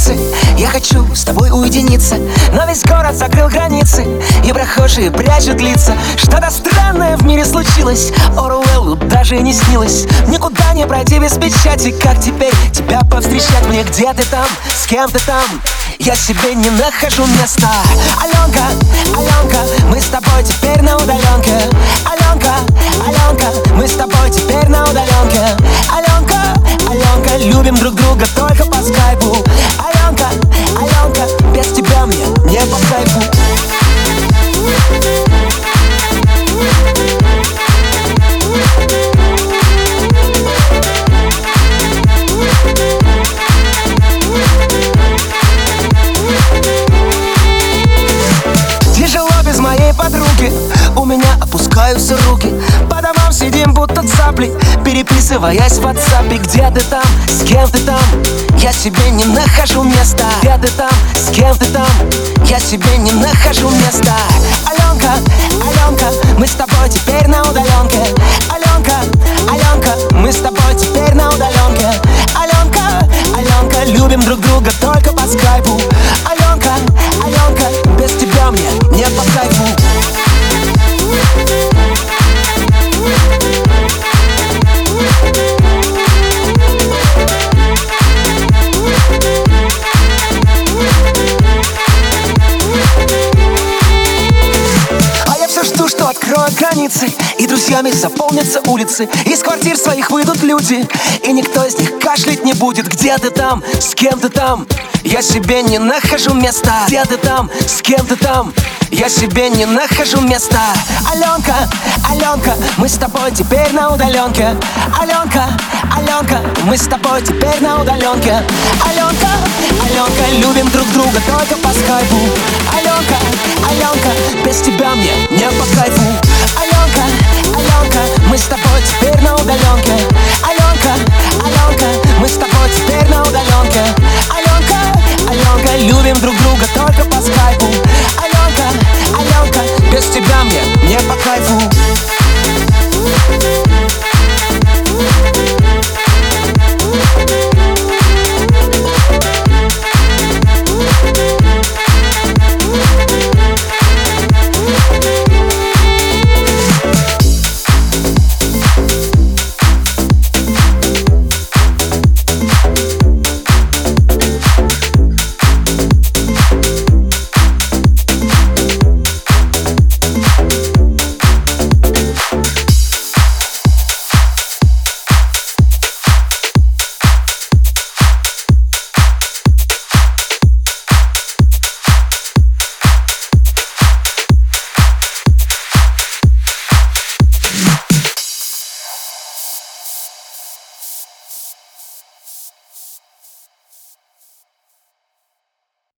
птицы Я хочу с тобой уединиться Но весь город закрыл границы И прохожие прячут лица. Что-то странное в мире случилось Оруэллу даже не снилось. Никуда не пройти без печати Как теперь тебя повстречать мне. Где ты там, с кем ты там? Я себе не нахожу места. Аленка, Аленка, мы с тобой теперь на удаленке. Аленка, Аленка, мы с тобой теперь на удаленке. Аленка, Аленка, любим друг друга кайфу Тяжело без моей подруги. У меня опускаются руки. По домам сидим будто цапли. Переписываясь в WhatsApp Где ты там, с кем ты там? Я себе не нахожу места. Где ты там, с кем ты там Я себе не нахожу места. Аленка, Аленка Мы с тобой теперь на удаленке. Аленка, Аленка Мы с тобой теперь на удаленке. Аленка, Аленка Любим друг друга только по скайпу границы. И друзьями заполнятся улицы. Из квартир своих выйдут люди. И никто из них кашлять не будет. Где ты там, с кем ты там? Я себе не нахожу места. Где ты там, с кем ты там? Я себе не нахожу места. Аленка, Аленка Мы с тобой теперь на удаленке. Аленка, Аленка Мы с тобой теперь на удаленке. Аленка, Аленка Любим друг друга только по скайпу. Аленка, Аленка Без тебя мне не по кайфу мы с тобой теперь на удаленке. Аленка, Аленка, мы с тобой теперь на удаленке. Аленка, Аленка, любим друг друга только по скайпу. Аленка, Аленка, без тебя мне не по кайфу.